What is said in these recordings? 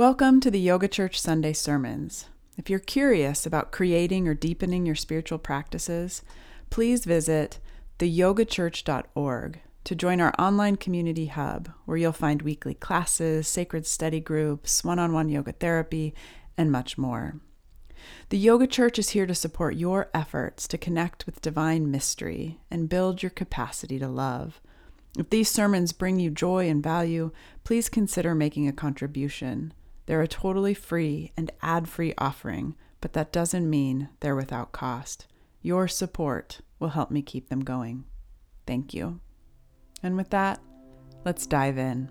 Welcome to the Yoga Church Sunday Sermons. If you're curious about creating or deepening your spiritual practices, please visit theyogachurch.org to join our online community hub where you'll find weekly classes, sacred study groups, one on one yoga therapy, and much more. The Yoga Church is here to support your efforts to connect with divine mystery and build your capacity to love. If these sermons bring you joy and value, please consider making a contribution. They're a totally free and ad free offering, but that doesn't mean they're without cost. Your support will help me keep them going. Thank you. And with that, let's dive in.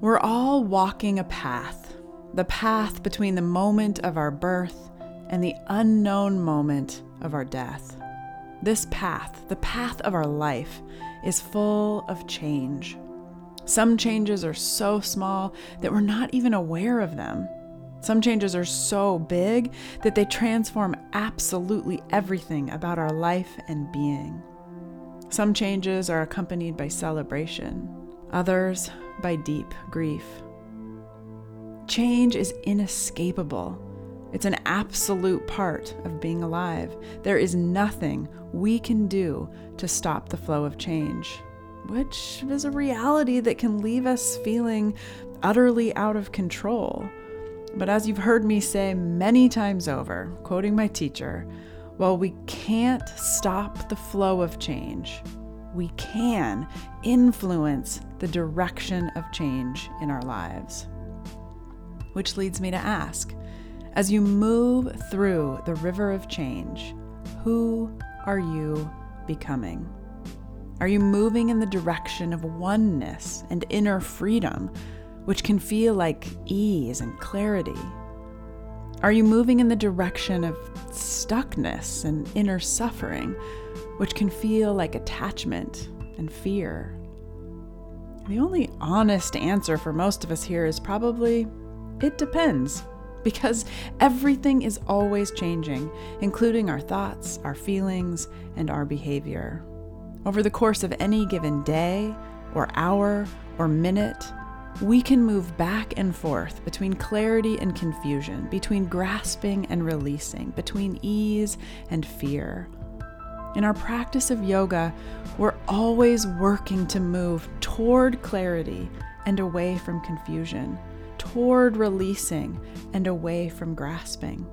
We're all walking a path, the path between the moment of our birth and the unknown moment of our death. This path, the path of our life, is full of change. Some changes are so small that we're not even aware of them. Some changes are so big that they transform absolutely everything about our life and being. Some changes are accompanied by celebration, others by deep grief. Change is inescapable. It's an absolute part of being alive. There is nothing we can do to stop the flow of change which is a reality that can leave us feeling utterly out of control. But as you've heard me say many times over, quoting my teacher, while we can't stop the flow of change, we can influence the direction of change in our lives. Which leads me to ask as you move through the river of change, who are you becoming? Are you moving in the direction of oneness and inner freedom, which can feel like ease and clarity? Are you moving in the direction of stuckness and inner suffering, which can feel like attachment and fear? The only honest answer for most of us here is probably it depends, because everything is always changing, including our thoughts, our feelings, and our behavior. Over the course of any given day, or hour, or minute, we can move back and forth between clarity and confusion, between grasping and releasing, between ease and fear. In our practice of yoga, we're always working to move toward clarity and away from confusion, toward releasing and away from grasping,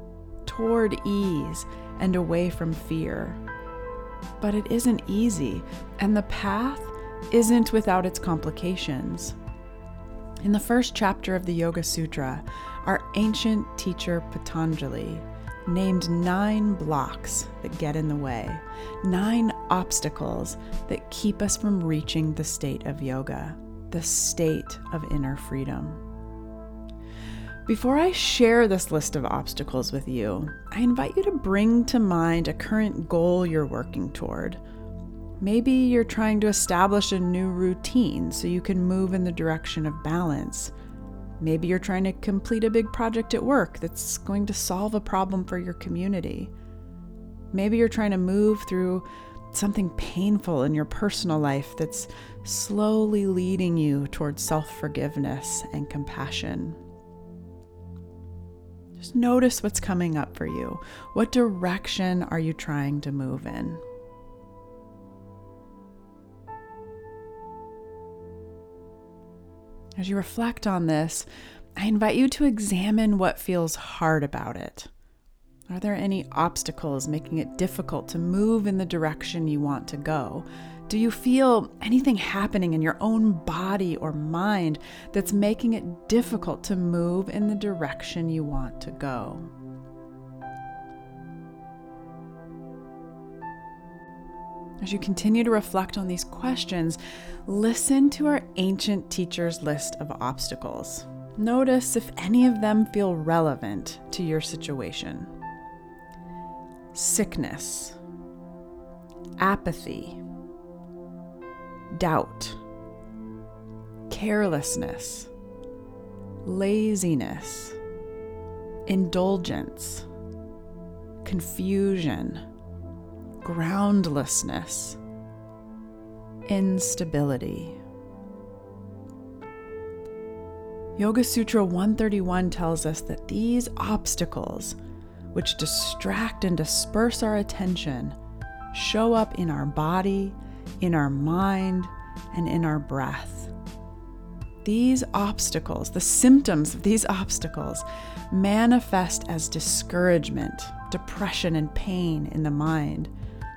toward ease and away from fear but it isn't easy, and the path isn't without its complications. In the first chapter of the Yoga Sutra, our ancient teacher Patanjali named nine blocks that get in the way, nine obstacles that keep us from reaching the state of yoga, the state of inner freedom. Before I share this list of obstacles with you, I invite you to bring to mind a current goal you're working toward. Maybe you're trying to establish a new routine so you can move in the direction of balance. Maybe you're trying to complete a big project at work that's going to solve a problem for your community. Maybe you're trying to move through something painful in your personal life that's slowly leading you towards self forgiveness and compassion. Just notice what's coming up for you. What direction are you trying to move in? As you reflect on this, I invite you to examine what feels hard about it. Are there any obstacles making it difficult to move in the direction you want to go? Do you feel anything happening in your own body or mind that's making it difficult to move in the direction you want to go? As you continue to reflect on these questions, listen to our ancient teacher's list of obstacles. Notice if any of them feel relevant to your situation. Sickness, apathy, doubt, carelessness, laziness, indulgence, confusion, groundlessness, instability. Yoga Sutra 131 tells us that these obstacles, which distract and disperse our attention, show up in our body, in our mind, and in our breath. These obstacles, the symptoms of these obstacles, manifest as discouragement, depression, and pain in the mind.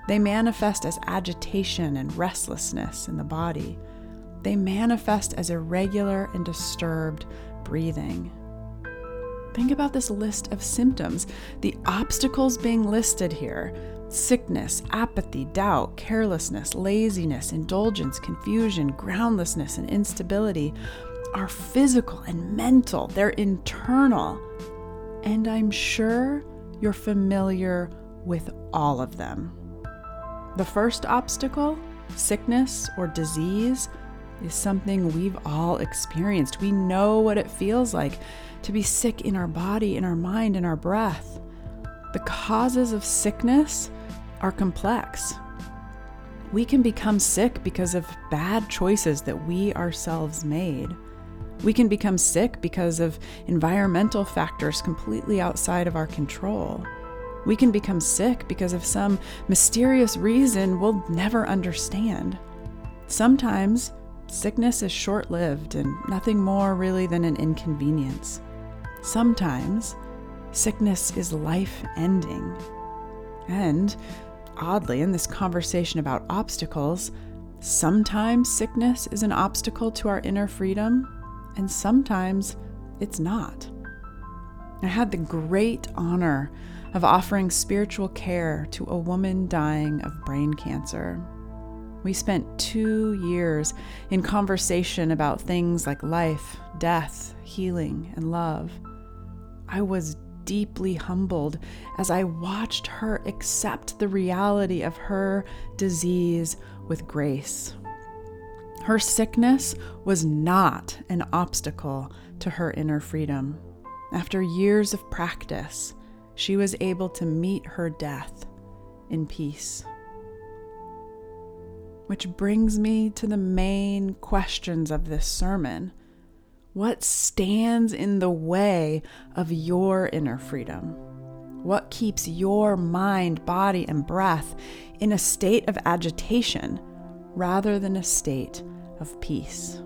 They manifest as agitation and restlessness in the body. They manifest as irregular and disturbed breathing. Think about this list of symptoms, the obstacles being listed here sickness, apathy, doubt, carelessness, laziness, indulgence, confusion, groundlessness, and instability are physical and mental, they're internal. And I'm sure you're familiar with all of them. The first obstacle, sickness or disease, is something we've all experienced. We know what it feels like to be sick in our body, in our mind, in our breath. The causes of sickness are complex. We can become sick because of bad choices that we ourselves made. We can become sick because of environmental factors completely outside of our control. We can become sick because of some mysterious reason we'll never understand. Sometimes sickness is short lived and nothing more really than an inconvenience. Sometimes sickness is life ending. And oddly, in this conversation about obstacles, sometimes sickness is an obstacle to our inner freedom, and sometimes it's not. I had the great honor of offering spiritual care to a woman dying of brain cancer. We spent two years in conversation about things like life, death, healing, and love. I was deeply humbled as I watched her accept the reality of her disease with grace. Her sickness was not an obstacle to her inner freedom. After years of practice, she was able to meet her death in peace. Which brings me to the main questions of this sermon. What stands in the way of your inner freedom? What keeps your mind, body, and breath in a state of agitation rather than a state of peace?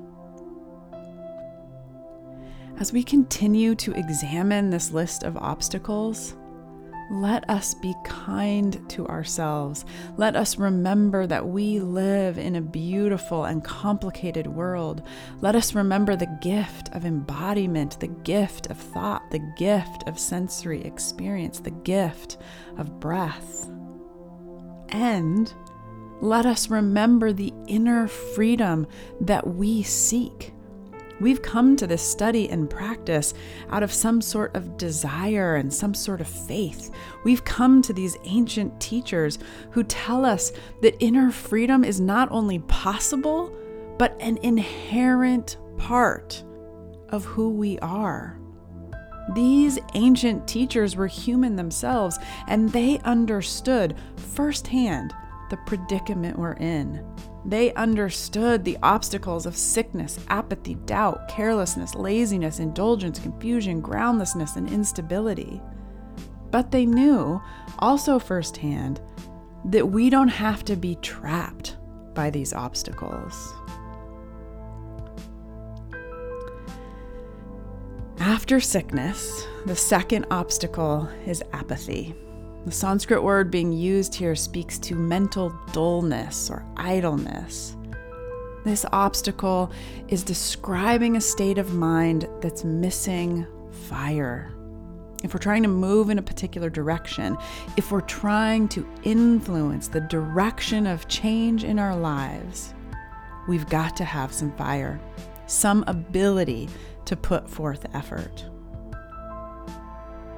As we continue to examine this list of obstacles, let us be kind to ourselves. Let us remember that we live in a beautiful and complicated world. Let us remember the gift of embodiment, the gift of thought, the gift of sensory experience, the gift of breath. And let us remember the inner freedom that we seek. We've come to this study and practice out of some sort of desire and some sort of faith. We've come to these ancient teachers who tell us that inner freedom is not only possible, but an inherent part of who we are. These ancient teachers were human themselves, and they understood firsthand the predicament we're in. They understood the obstacles of sickness, apathy, doubt, carelessness, laziness, indulgence, confusion, groundlessness, and instability. But they knew, also firsthand, that we don't have to be trapped by these obstacles. After sickness, the second obstacle is apathy. The Sanskrit word being used here speaks to mental dullness or idleness. This obstacle is describing a state of mind that's missing fire. If we're trying to move in a particular direction, if we're trying to influence the direction of change in our lives, we've got to have some fire, some ability to put forth effort.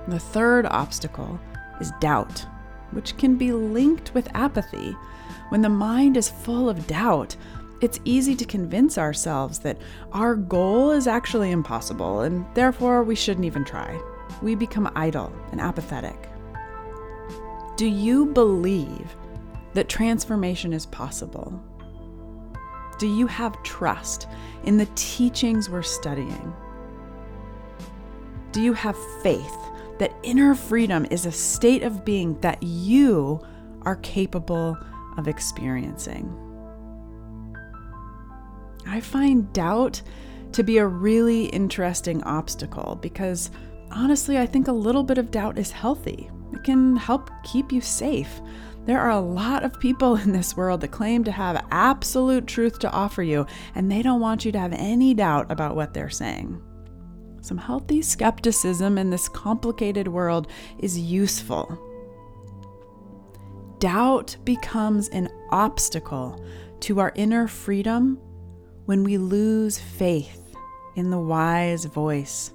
The third obstacle is doubt, which can be linked with apathy. When the mind is full of doubt, it's easy to convince ourselves that our goal is actually impossible and therefore we shouldn't even try. We become idle and apathetic. Do you believe that transformation is possible? Do you have trust in the teachings we're studying? Do you have faith that inner freedom is a state of being that you are capable of experiencing? I find doubt to be a really interesting obstacle because honestly, I think a little bit of doubt is healthy. It can help keep you safe. There are a lot of people in this world that claim to have absolute truth to offer you, and they don't want you to have any doubt about what they're saying. Some healthy skepticism in this complicated world is useful. Doubt becomes an obstacle to our inner freedom when we lose faith in the wise voice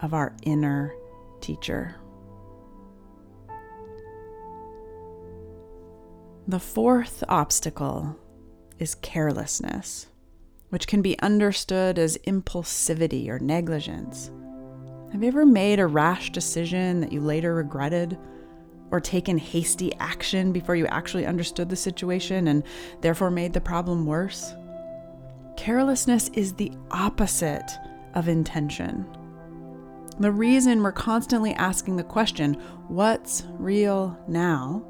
of our inner teacher. The fourth obstacle is carelessness, which can be understood as impulsivity or negligence. Have you ever made a rash decision that you later regretted? Or taken hasty action before you actually understood the situation and therefore made the problem worse? Carelessness is the opposite of intention. The reason we're constantly asking the question, what's real now,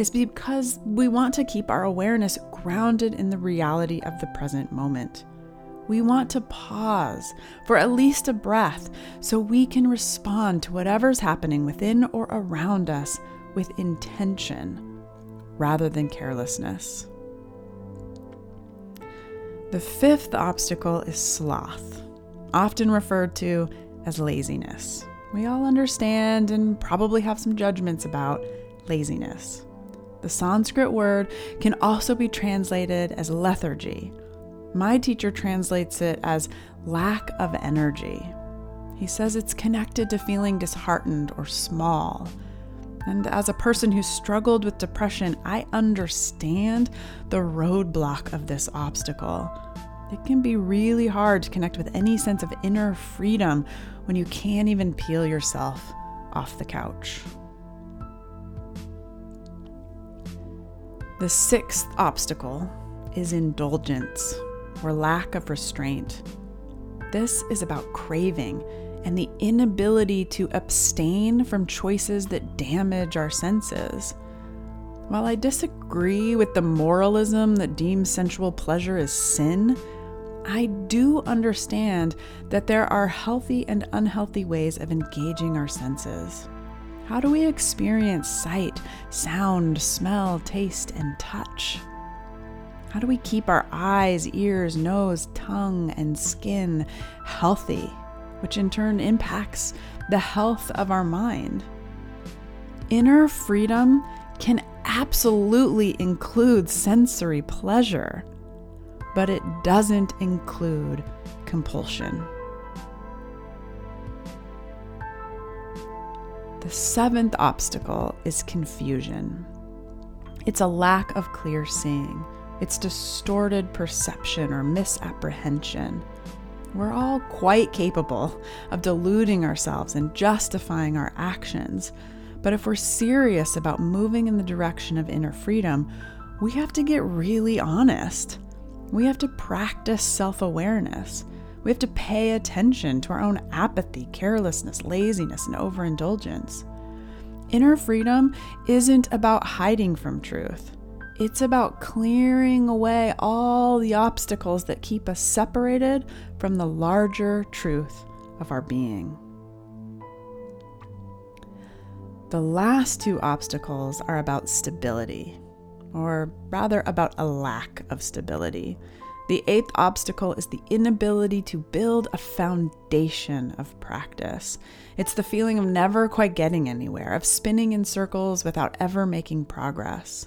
is because we want to keep our awareness grounded in the reality of the present moment. We want to pause for at least a breath so we can respond to whatever's happening within or around us with intention rather than carelessness. The fifth obstacle is sloth, often referred to as laziness. We all understand and probably have some judgments about laziness. The Sanskrit word can also be translated as lethargy. My teacher translates it as lack of energy. He says it's connected to feeling disheartened or small. And as a person who struggled with depression, I understand the roadblock of this obstacle. It can be really hard to connect with any sense of inner freedom when you can't even peel yourself off the couch. The sixth obstacle is indulgence or lack of restraint. This is about craving and the inability to abstain from choices that damage our senses. While I disagree with the moralism that deems sensual pleasure as sin, I do understand that there are healthy and unhealthy ways of engaging our senses. How do we experience sight, sound, smell, taste, and touch? How do we keep our eyes, ears, nose, tongue, and skin healthy which in turn impacts the health of our mind. Inner freedom can absolutely include sensory pleasure, but it doesn't include compulsion. The seventh obstacle is confusion. It's a lack of clear seeing. It's distorted perception or misapprehension. We're all quite capable of deluding ourselves and justifying our actions. But if we're serious about moving in the direction of inner freedom, we have to get really honest. We have to practice self awareness. We have to pay attention to our own apathy, carelessness, laziness, and overindulgence. Inner freedom isn't about hiding from truth. It's about clearing away all the obstacles that keep us separated from the larger truth of our being. The last two obstacles are about stability, or rather, about a lack of stability. The eighth obstacle is the inability to build a foundation of practice. It's the feeling of never quite getting anywhere, of spinning in circles without ever making progress.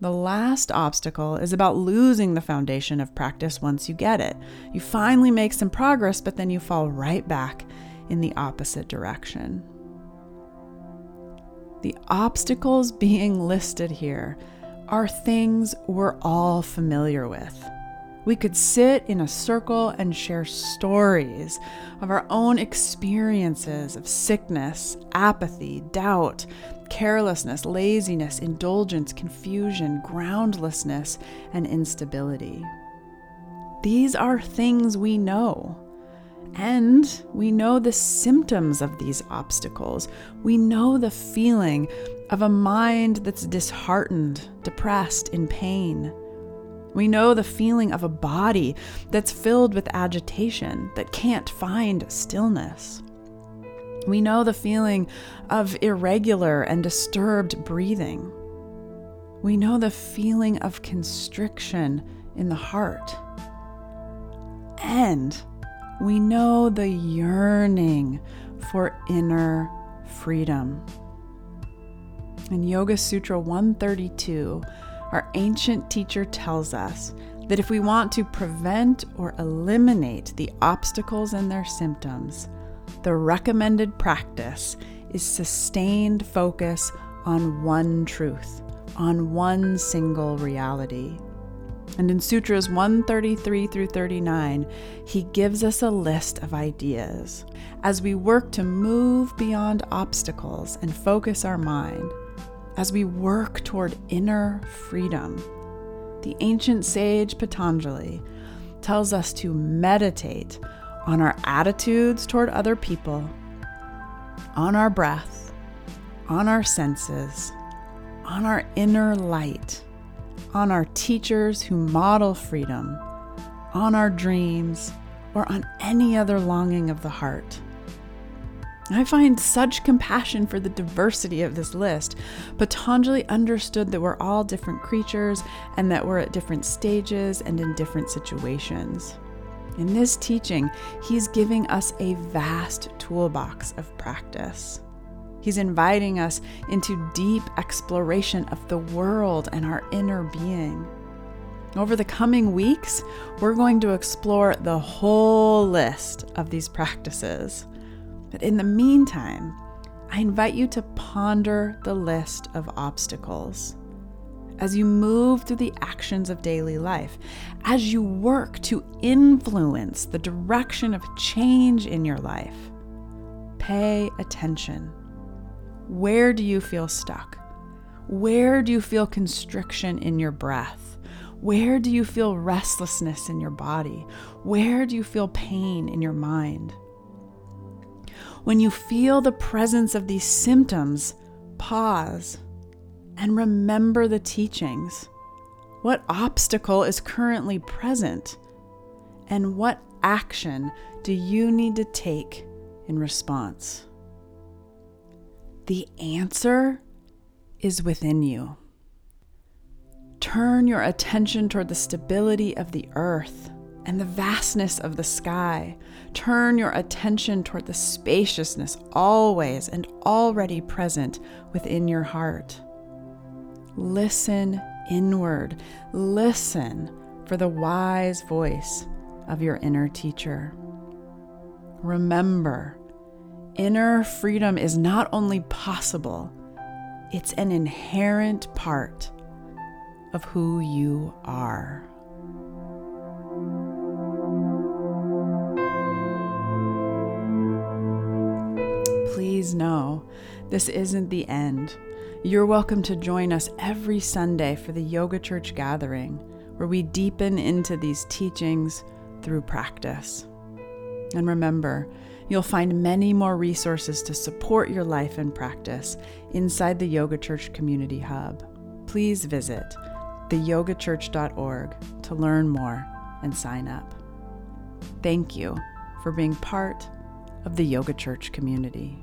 The last obstacle is about losing the foundation of practice once you get it. You finally make some progress, but then you fall right back in the opposite direction. The obstacles being listed here are things we're all familiar with. We could sit in a circle and share stories of our own experiences of sickness, apathy, doubt, carelessness, laziness, indulgence, confusion, groundlessness, and instability. These are things we know. And we know the symptoms of these obstacles. We know the feeling of a mind that's disheartened, depressed, in pain. We know the feeling of a body that's filled with agitation, that can't find stillness. We know the feeling of irregular and disturbed breathing. We know the feeling of constriction in the heart. And we know the yearning for inner freedom. In Yoga Sutra 132, our ancient teacher tells us that if we want to prevent or eliminate the obstacles and their symptoms, the recommended practice is sustained focus on one truth, on one single reality. And in Sutras 133 through 39, he gives us a list of ideas. As we work to move beyond obstacles and focus our mind, as we work toward inner freedom, the ancient sage Patanjali tells us to meditate on our attitudes toward other people, on our breath, on our senses, on our inner light on our teachers who model freedom, on our dreams, or on any other longing of the heart. I find such compassion for the diversity of this list. Patanjali understood that we're all different creatures and that we're at different stages and in different situations. In this teaching, he's giving us a vast toolbox of practice. He's inviting us into deep exploration of the world and our inner being. Over the coming weeks, we're going to explore the whole list of these practices. But in the meantime, I invite you to ponder the list of obstacles. As you move through the actions of daily life, as you work to influence the direction of change in your life, pay attention where do you feel stuck? Where do you feel constriction in your breath? Where do you feel restlessness in your body? Where do you feel pain in your mind? When you feel the presence of these symptoms, pause and remember the teachings. What obstacle is currently present? And what action do you need to take in response? The answer is within you. Turn your attention toward the stability of the earth and the vastness of the sky. Turn your attention toward the spaciousness always and already present within your heart. Listen inward. Listen for the wise voice of your inner teacher. Remember inner freedom is not only possible, it's an inherent part of who you are. Please know this isn't the end. You're welcome to join us every Sunday for the Yoga Church gathering, where we deepen into these teachings through practice. And remember, You'll find many more resources to support your life and practice inside the Yoga Church Community Hub. Please visit theyogachurch.org to learn more and sign up. Thank you for being part of the Yoga Church community.